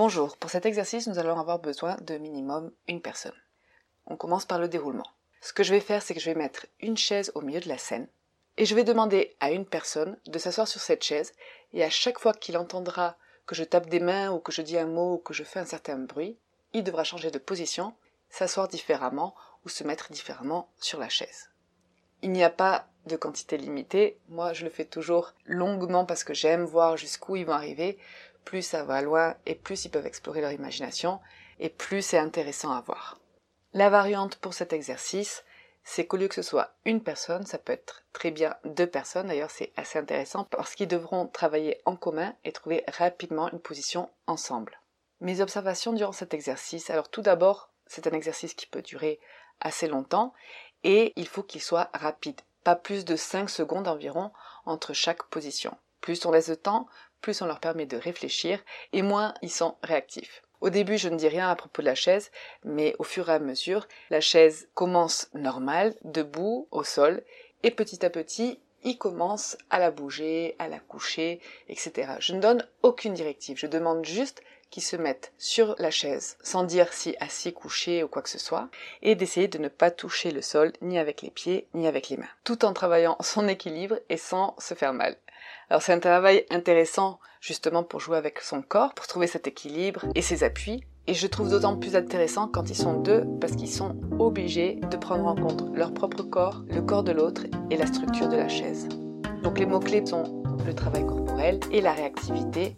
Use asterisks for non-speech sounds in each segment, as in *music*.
Bonjour, pour cet exercice, nous allons avoir besoin de minimum une personne. On commence par le déroulement. Ce que je vais faire, c'est que je vais mettre une chaise au milieu de la scène et je vais demander à une personne de s'asseoir sur cette chaise et à chaque fois qu'il entendra que je tape des mains ou que je dis un mot ou que je fais un certain bruit, il devra changer de position, s'asseoir différemment ou se mettre différemment sur la chaise. Il n'y a pas de quantité limitée, moi je le fais toujours longuement parce que j'aime voir jusqu'où ils vont arriver, plus ça va loin et plus ils peuvent explorer leur imagination et plus c'est intéressant à voir. La variante pour cet exercice, c'est qu'au lieu que ce soit une personne, ça peut être très bien deux personnes. D'ailleurs, c'est assez intéressant parce qu'ils devront travailler en commun et trouver rapidement une position ensemble. Mes observations durant cet exercice, alors tout d'abord, c'est un exercice qui peut durer assez longtemps et il faut qu'il soit rapide. Pas plus de 5 secondes environ entre chaque position. Plus on laisse de temps, plus on leur permet de réfléchir et moins ils sont réactifs. Au début, je ne dis rien à propos de la chaise, mais au fur et à mesure, la chaise commence normale, debout, au sol, et petit à petit, il commence à la bouger, à la coucher, etc. Je ne donne aucune directive, je demande juste qu'ils se mettent sur la chaise, sans dire si assis, couché ou quoi que ce soit, et d'essayer de ne pas toucher le sol ni avec les pieds ni avec les mains, tout en travaillant *laughs* son équilibre et sans se faire mal. Alors c'est un travail intéressant justement pour jouer avec son corps, pour trouver cet équilibre et ses appuis. Et je trouve d'autant plus intéressant quand ils sont deux parce qu'ils sont obligés de prendre en compte leur propre corps, le corps de l'autre et la structure de la chaise. Donc les mots-clés sont le travail corporel et la réactivité.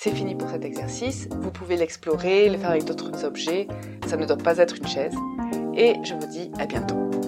C'est fini pour cet exercice. Vous pouvez l'explorer, le faire avec d'autres objets. Ça ne doit pas être une chaise. Et je vous dis à bientôt.